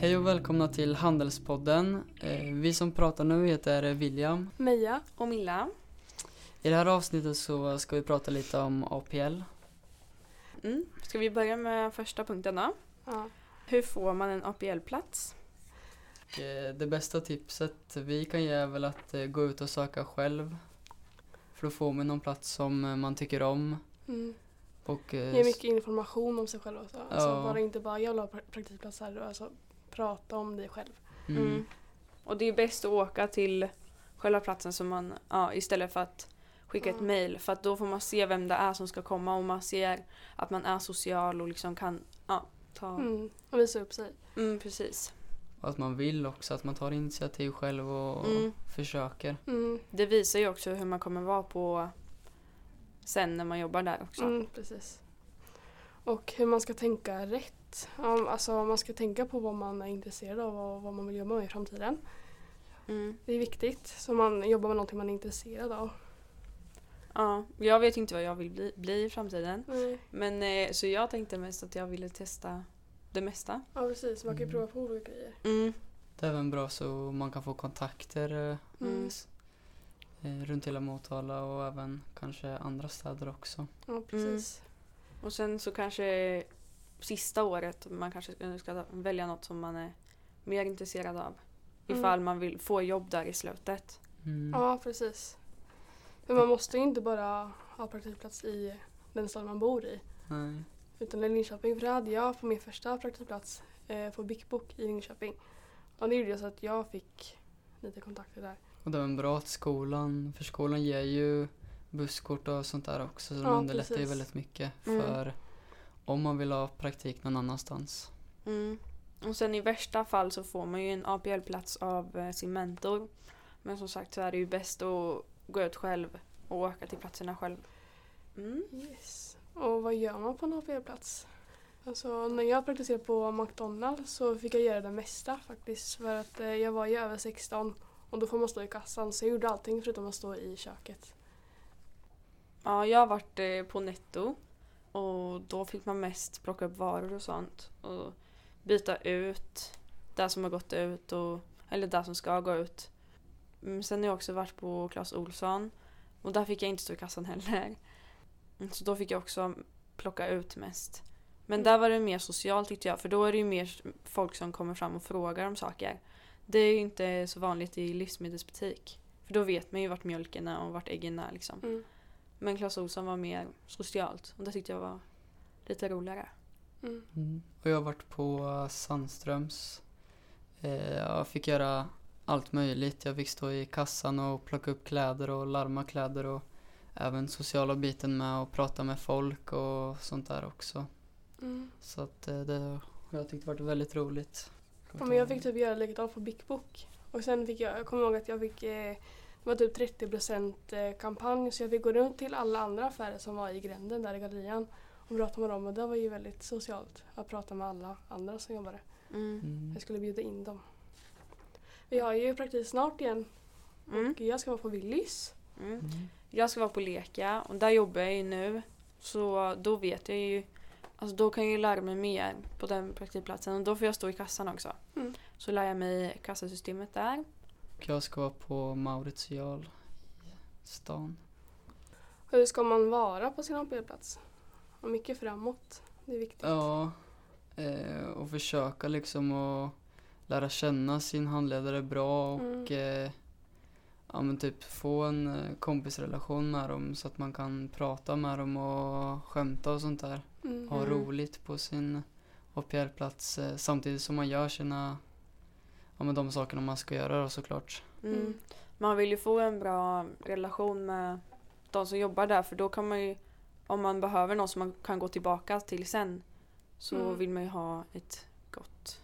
Hej och välkomna till Handelspodden. Eh, Vi som pratar nu heter William. Meja. Och Milla. I det här avsnittet så ska vi prata lite om APL. Mm. Ska vi börja med första punkten då? Ja. Hur får man en APL-plats? Eh, Det bästa tipset vi kan ge är väl att eh, gå ut och söka själv. För då får man någon plats som man tycker om. Mm. Och, Ge mycket information om sig själv också. Alltså Ja. bara inte bara jag vill ha pra- praktikplats här. Alltså prata om dig själv. mm, Mm. Och det är bäst att åka till själva platsen som man, ja, istället för att skicka ett mail. För att då får man se vem det är som ska komma och man ser att man är social och liksom kan ja, ta... Mm. Mm. Och visa upp sig. precis. Och att man vill också, att man tar initiativ själv och Mm. försöker. Mm. Det visar ju också hur man kommer vara på sen när man jobbar där också. Mm, precis. Och hur man ska tänka rätt. Ja, Alltså man ska tänka på vad man är intresserad av och vad man vill jobba med i framtiden. Mm. Det är viktigt. Så man jobbar med någonting man är intresserad av. Ja, jag vet inte vad jag vill bli, bli i framtiden. Nej. Men eh, så jag tänkte mest att jag ville testa det mesta. Ja precis, man kan ju Mm. prova på olika grejer. Mm. Det är även bra så man kan få kontakter eh, Mm. s- eh, runt hela Motala och även kanske andra städer också. Ja precis. Och sen så kanske sista året man kanske ska- ska välja något som man är mer intresserad av. Mm. Ifall man vill få jobb där i slutet. Mm. Ja precis. Men man måste ju inte bara ha praktikplats i den stad man bor i. Nej. Utan i Linköping. För det hade jag på min första praktikplats eh, på Big Book i Linköping. Och det gjorde ju så att jag fick lite kontakter där. Och det är en bra att skolan, för skolan ger ju busskort och sånt där också så de Ja, underlättar ju precis. väldigt mycket Mm. Om man vill ha praktik någon annanstans. Mm. Och sen i värsta fall så får man ju en APL-plats av eh, sin mentor. Men som sagt så är det ju bäst att gå ut själv och åka till platserna själv. Mm. Yes. Och vad gör man på en APL-plats? Alltså när jag praktiserade på McDonalds så fick jag göra det mesta faktiskt. För att eh, jag var ju över 16 och då får man stå i kassan. Så jag gjorde allting förutom att stå i köket. Ja, jag har varit eh, på Netto och då fick man mest plocka upp varor och sånt och byta ut det som har gått ut och, eller det som ska gå ut. Men sen har jag också varit på Clas Olsson och där fick jag inte stå i kassan heller. Mm, så då fick jag också plocka ut mest. Men där var det mer socialt tyckte jag för då är det ju mer folk som kommer fram och frågar om saker. Det är ju inte så vanligt i livsmedelsbutik. För då vet man ju vart mjölken är och vart äggen är liksom. Mm. Men Clas Ohlson var mer socialt och det tyckte jag var lite roligare. Mm. Och jag har varit på Sandströms. Eh, jag fick göra allt möjligt. Jag fick stå i kassan och plocka upp kläder och larma kläder och även sociala biten med och prata med folk och sånt där också. Mm. Så att eh, det har jag tyckt varit väldigt roligt. Ja, men jag fick typ göra likadant på Big Book. Och sen fick jag, jag kommer ihåg att jag fick, eh, det var typ 30% eh, kampanj så jag fick gå runt till alla andra affärer som var i gränden där i gallerian och prata med dem och det var ju väldigt socialt att prata med alla andra som jobbade. Mm. Mm. Jag skulle bjuda in dem. Vi har ju praktik snart igen Mm. och jag ska vara på Willys. Mm. Mm. Jag ska vara på Leka och där jobbar jag ju nu. Så då vet jag ju, alltså då kan jag ju lära mig mer på den praktikplatsen och då får jag stå i kassan också. Mm. Så lär jag mig kassasystemet där. Och jag ska vara på Maurits Jarl i stan. Hur ska man vara på sin APL-plats? Och mycket framåt. Det är viktigt. Ja, eh, och försöka liksom att lära känna sin handledare bra och Mm. eh, ja, men typ få en eh, kompisrelation med dem så att man kan prata med dem och skämta och sånt där. Mm. Ha Mm. roligt på sin APR-plats eh, samtidigt som man gör sina, ja men de sakerna man ska göra då såklart. Mm. Mm. Man vill ju få en bra relation med de som jobbar där för då kan man ju, om man behöver någon som man kan gå tillbaka till sen så Mm. vill man ju ha ett gott.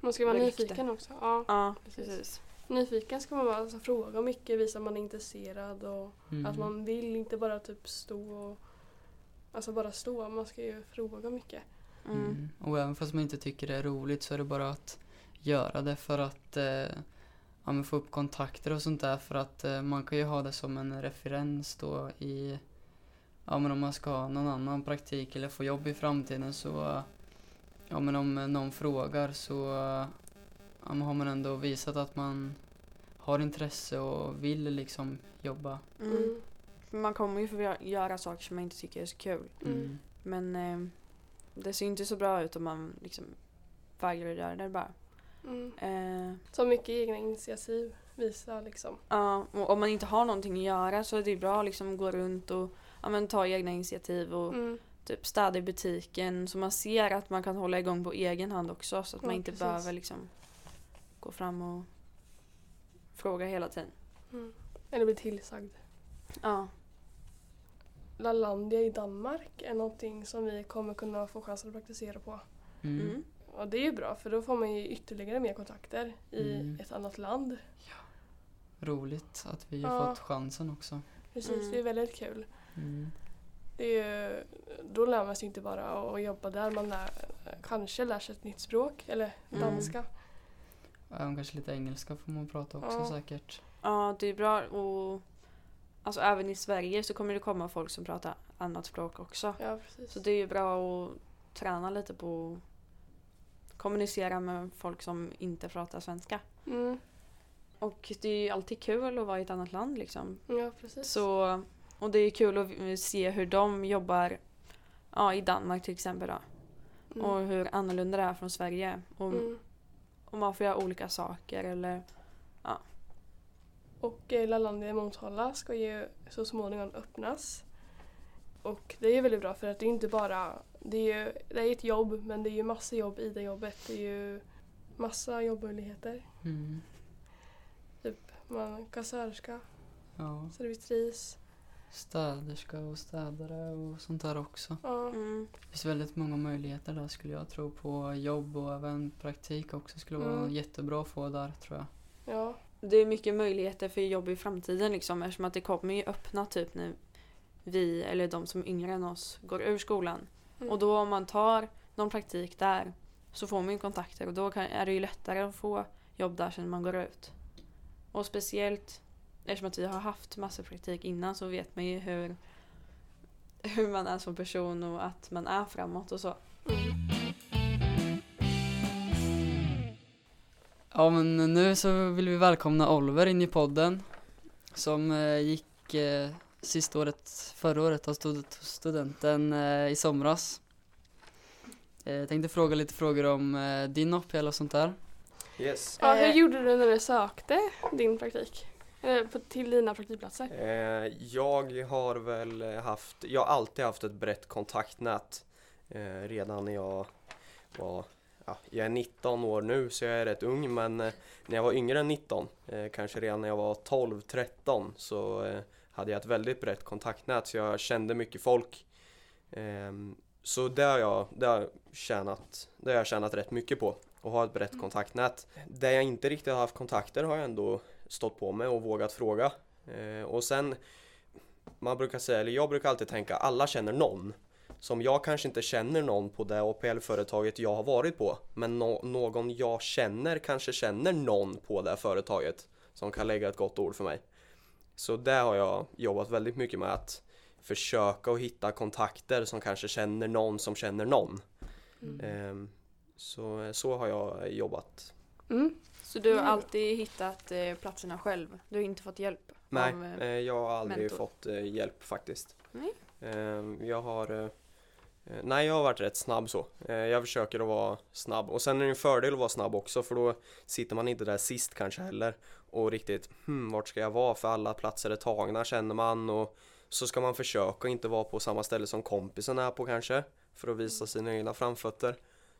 Man ska vara Rykte. nyfiken också. Ja. Ja, Precis. precis. Nyfiken ska man vara, alltså, fråga mycket, visa att man är intresserad och Mm. att man vill inte bara typ stå och Alltså bara stå, man ska ju fråga mycket. Mm. Mm. Och även fast man inte tycker det är roligt så är det bara att göra det för att eh, ja, få upp kontakter och sånt där för att eh, man kan ju ha det som en referens då i ja men om man ska ha någon annan praktik eller få jobb i framtiden så ja men om någon frågar så ja, men har man ändå visat att man har intresse och vill liksom jobba. Mm. Mm. Man kommer ju få gö- göra saker som man inte tycker är så kul. Mm. Men eh, det ser inte så bra ut om man liksom vägrar göra det bara. Mm. Eh, Så mycket egna initiativ visa liksom. Ja, och om man inte har någonting att göra så är det bra att liksom gå runt och ja, men, ta egna initiativ och Mm. typ städa i butiken så man ser att man kan hålla igång på egen hand också så att man Ja, inte precis. behöver liksom gå fram och fråga hela tiden. Mm. Eller bli tillsagd. Ja. Lalandia i Danmark är någonting som vi kommer kunna få chansen att praktisera på. Mm. Mm. Och det är ju bra för då får man ju ytterligare mer kontakter i Mm. ett annat land. Roligt att vi har Ja. fått chansen också. Precis, Mm. det är väldigt kul. Mm. Det är då lär man sig inte bara att jobba där, man lär, kanske lär sig ett nytt språk eller Mm. danska. Även kanske lite engelska får man prata också Ja. säkert. ja, det är bra och alltså även i Sverige så kommer det komma folk som pratar annat språk också. Ja, precis. Så det är ju bra att träna lite på att kommunicera med folk som inte pratar svenska. Mm. Och det är ju alltid kul att vara i ett annat land liksom. Ja, precis. Så, och det är kul att se hur de jobbar ja, i Danmark till exempel då. Mm. Och hur annorlunda det är från Sverige. Och, Mm. och man får göra olika saker eller Och eh, Lalandia i Motala ska ju så småningom öppnas. Och det är ju väldigt bra för att det är inte bara, det är ju det är ett jobb men det är ju massa jobb i det jobbet. Det är ju massa jobbmöjligheter. Mm. Man kassörska, Ja. servitris. Städerska och städare och sånt där också. Ja. mm, Det finns väldigt många möjligheter där skulle jag tro på jobb och även praktik också skulle vara Mm. jättebra att få där tror jag. ja. det är mycket möjligheter för jobb i framtiden liksom eftersom att det kommer ju öppna typ när vi eller de som är yngre än oss går ur skolan. Mm. Och då om man tar någon praktik där så får man ju kontakter och då kan, är det ju lättare att få jobb där sen när man går ut. Och speciellt eftersom att vi har haft massa praktik innan så vet man ju hur, hur man är som person och att man är framåt och så. Mm. Ja men nu så vill vi välkomna Oliver in i podden. Som eh, gick eh, sista året, förra året av stud studenten eh, i somras. Eh, tänkte fråga lite frågor om eh, din OPL och sånt där. Yes. Ja, hur gjorde du när du sökte din praktik? Till dina praktikplatser? Jag har väl haft, jag har alltid haft ett brett kontaktnät redan när jag var, ja, jag är 19 år nu så jag är rätt ung men när jag var yngre än 19, eh, kanske redan när jag var 12-13 så hade jag ett väldigt brett kontaktnät så jag kände mycket folk. Ehm, så det har jag, det har tjänat, det har jag tjänat rätt mycket på att ha ett brett kontaktnät. Där jag inte riktigt har haft kontakter har jag ändå stått på mig och vågat fråga. Eh, och sen, man brukar säga, eller jag brukar alltid tänka, alla känner någon. Som jag kanske inte känner någon på det OPL-företaget jag har varit på. Men nå- någon jag känner kanske känner någon på det företaget. Som kan lägga ett gott ord för mig. Så där har jag jobbat väldigt mycket med att försöka att hitta kontakter som kanske känner någon som känner någon. Mm. Ehm, så, så har jag jobbat. Mm. Så du har Mm. alltid hittat eh, platserna själv? Du har inte fått hjälp? Nej, eh, eh, jag har aldrig mentor? fått hjälp faktiskt. Eh, jag har Nej, jag har varit rätt snabb så. Eh, jag försöker att vara snabb. Och sen är det en fördel att vara snabb också för då sitter man inte där sist kanske heller. Och riktigt, hmm, vart ska jag vara? För alla platser är tagna känner man. Och så ska man försöka inte vara på samma ställe som kompisen är på kanske. För att visa sina egna framfötter.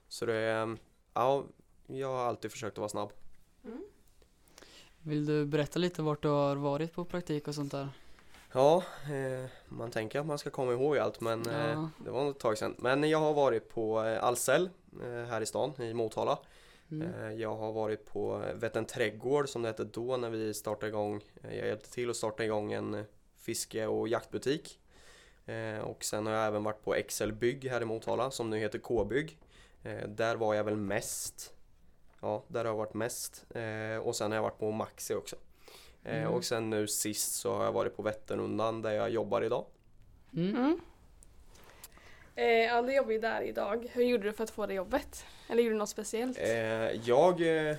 Så det är, eh, ja, jag har alltid försökt att vara snabb. Mm. Vill du berätta lite vart du har varit på praktik och sånt där? Ja, eh, man tänker att man ska komma ihåg allt men eh, Ja. det var ett tag sedan. Men jag har varit på eh, Ahlsell eh, här i stan, i Motala. Mm. Eh, jag har varit på Vättern trädgård som det hette då när vi startade igång. Eh, jag hjälpte till att starta igång en eh, fiske och jaktbutik. Eh, och sen har jag även varit på Excel Bygg här i Motala som nu heter K-bygg. Eh, där var jag väl mest. Ja, där har jag varit mest. Eh, och sen har jag varit på Maxi också. Eh, Mm. Och sen nu sist så har jag varit på Vätternrundan där jag jobbar idag. Mm. Mm. Eh, Andy jobbar ju där idag. Hur gjorde du för att få det jobbet? Eller gjorde du något speciellt? Eh, jag, eh,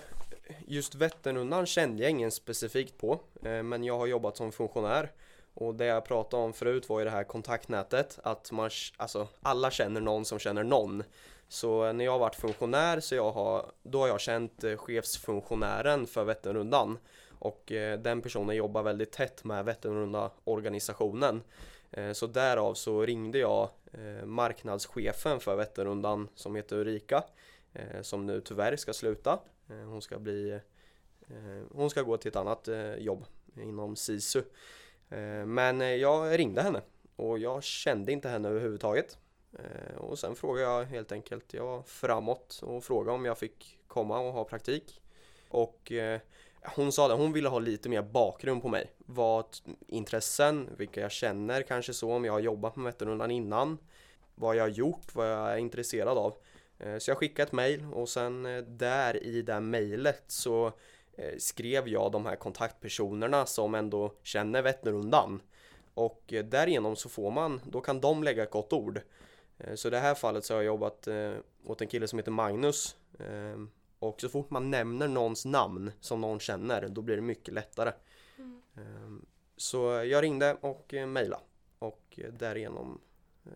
just Vätternrundan kände jag ingen specifikt på, eh, men jag har jobbat som funktionär och det jag pratade om förut var ju det här kontaktnätet, att man, alltså alla känner någon som känner någon. Så när jag har varit funktionär så jag har, då har jag känt eh, chefsfunktionären för Vätternrundan och eh, den personen jobbar väldigt tätt med Vätternrunda organisationen. Eh, så därav så ringde jag eh, marknadschefen för Vätternrundan som heter Ulrika eh, som nu tyvärr ska sluta. Eh, hon ska bli eh, hon ska gå till ett annat jobb inom SISU. Men jag ringde henne och jag kände inte henne överhuvudtaget. Och sen frågade jag helt enkelt, jag var framåt och frågade om jag fick komma och ha praktik. Och hon sa det, hon ville ha lite mer bakgrund på mig. Vad intressen, vilka jag känner kanske så, om jag har jobbat med Vätternrundan innan. Vad jag har gjort, vad jag är intresserad av. Eh, så jag skickade ett mail och sen eh, där i det mejlet så eh, skrev jag de här kontaktpersonerna som ändå känner Vätternrundan. Och därigenom så får man, då kan de lägga ett gott ord. Så i det här fallet så har jag jobbat åt en kille som heter Magnus och så fort man nämner någons namn som någon känner, då blir det mycket lättare. Mm. Ehm, så jag ringde och eh, mejlade och därigenom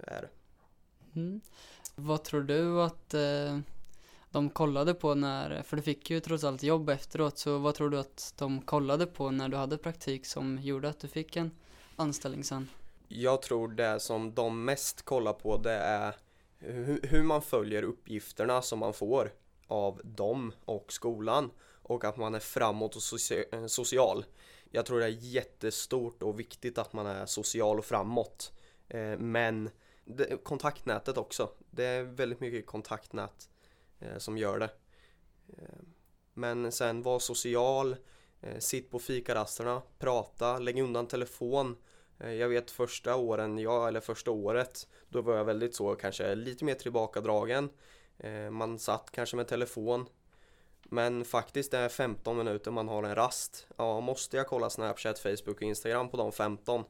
är det. Mm. Vad tror du att eh, de kollade på när, för du fick ju trots allt jobb efteråt, så vad tror du att de kollade på när du hade praktik som gjorde att du fick en anställning sen? Jag tror det som de mest kollar på det är hur man följer uppgifterna som man får av dem och skolan och att man är framåt och eh, social. Jag tror det är jättestort och viktigt att man är social och framåt. Eh, men kontaktnätet också. Det är väldigt mycket kontaktnät eh, som gör det. Men sen var social, sitt på fikarasterna, prata, lägg undan telefon. Jag vet första åren, ja, eller första året, då var jag väldigt så kanske lite mer tillbakadragen. Eh, man satt kanske med telefon. Men faktiskt det är 15 minuter man har en rast. Ja, måste jag kolla Snapchat, Facebook och Instagram på de 15?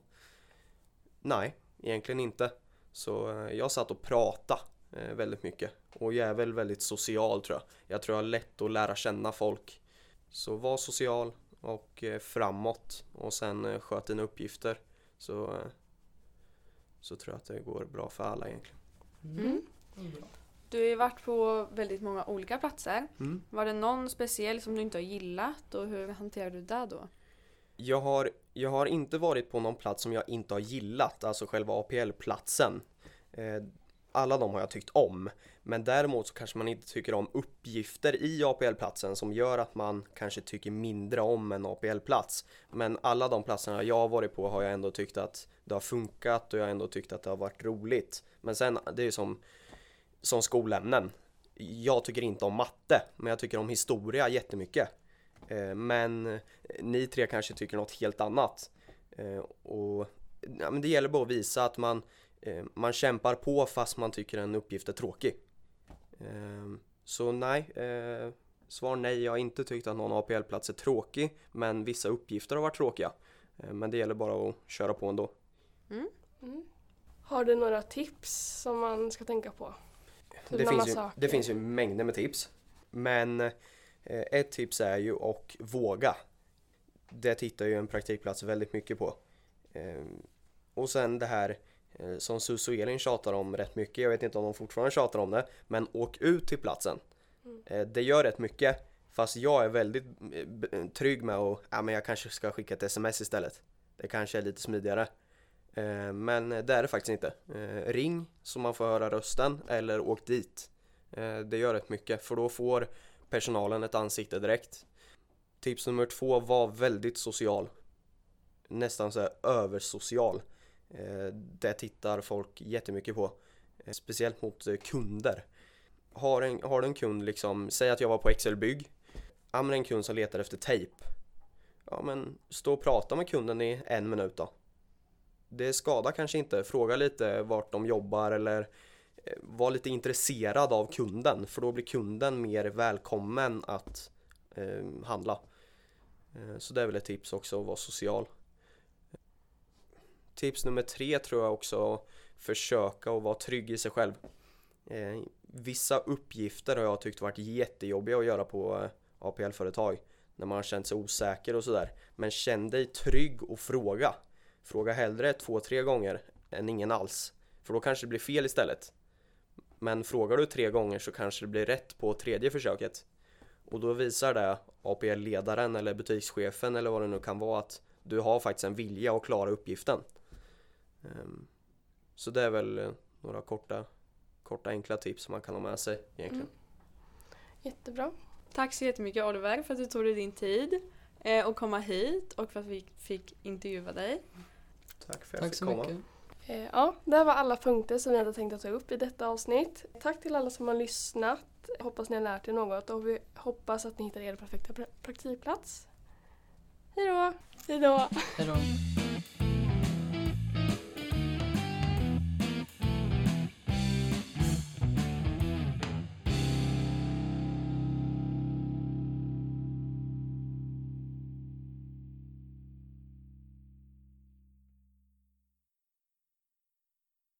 Nej, egentligen inte. Så eh, jag satt och pratade eh, väldigt mycket. Och jag är väl väldigt social tror jag. Jag tror jag har lätt att lära känna folk. Så var social och framåt och sen sköt dina uppgifter. Så, så tror jag att det går bra för alla egentligen. Mm. Mm. Du har ju varit på väldigt många olika platser. Mm. Var det någon speciell som du inte har gillat och hur hanterar du det då? Jag har, jag har inte varit på någon plats som jag inte har gillat, alltså själva APL-platsen. Eh, alla de har jag tyckt om. Men däremot så kanske man inte tycker om uppgifter i APL-platsen som gör att man kanske tycker mindre om en APL-plats. Men alla de platserna jag har varit på har jag ändå tyckt att det har funkat och jag har ändå tyckt att det har varit roligt. Men sen, det är ju som som skolämnen. Jag tycker inte om matte, men jag tycker om historia jättemycket. Eh, men eh, ni tre kanske tycker något helt annat. Eh, och ja, men det gäller bara att visa att man, man kämpar på fast man tycker en uppgift är tråkig. Så nej, svar nej. Jag har inte tyckt att någon APL-plats är tråkig, men vissa uppgifter har varit tråkiga. Men det gäller bara att köra på ändå. Mm. Mm. Har du några tips som man ska tänka på? Det, finns ju, det finns ju mängder med tips. Men eh, ett tips är ju att våga. Det tittar ju en praktikplats väldigt mycket på. Eh, och sen det här eh, som Sus och Elin tjatar om rätt mycket. Jag vet inte om de fortfarande tjatar om det. Men åk ut till platsen. Mm. Det gör rätt mycket. Fast jag är väldigt trygg med att ja, men jag kanske ska skicka ett sms istället. Det kanske är lite smidigare. Eh, men eh, det är det faktiskt inte. Eh, ring så man får höra rösten eller åk dit. Det gör rätt mycket för då får personalen ett ansikte direkt. Tips nummer två, var väldigt social. Nästan så här översocial. Det tittar folk jättemycket på. Speciellt mot kunder. Har, en, har du en kund liksom, säg att jag var på Excel-bygg. Ja en kund som letar efter tejp. Ja men stå och prata med kunden i en minut då det skadar kanske inte. Fråga lite vart de jobbar eller eh, var lite intresserad av kunden för då blir kunden mer välkommen att eh, handla. Eh, så det är väl ett tips också att vara social. Tips nummer tre tror jag också försöka att vara trygg i sig själv. Eh, vissa uppgifter har jag tyckt varit jättejobbiga att göra på eh, APL-företag när man har känt sig osäker och sådär. Men känn dig trygg och fråga. Fråga hellre två, tre gånger än ingen alls. För då kanske det blir fel istället. Men frågar du tre gånger så kanske det blir rätt på tredje försöket. Och då visar det APL-ledaren eller butikschefen eller vad det nu kan vara att du har faktiskt en vilja att klara uppgiften. Ehm, så det är väl eh, några korta, korta enkla tips som man kan ha med sig egentligen. Mm. Jättebra. Tack så jättemycket Oliver för att du tog dig din tid eh, och komma hit och för att vi fick intervjua dig. Tack för att jag Tack fick så komma. mycket. Eh, Ja, det här var alla punkter som vi hade tänkt att ta upp i detta avsnitt. Tack till alla som har lyssnat. Hoppas ni har lärt er något och vi hoppas att ni hittar er perfekta pra- praktikplats. Hej då! Hej då!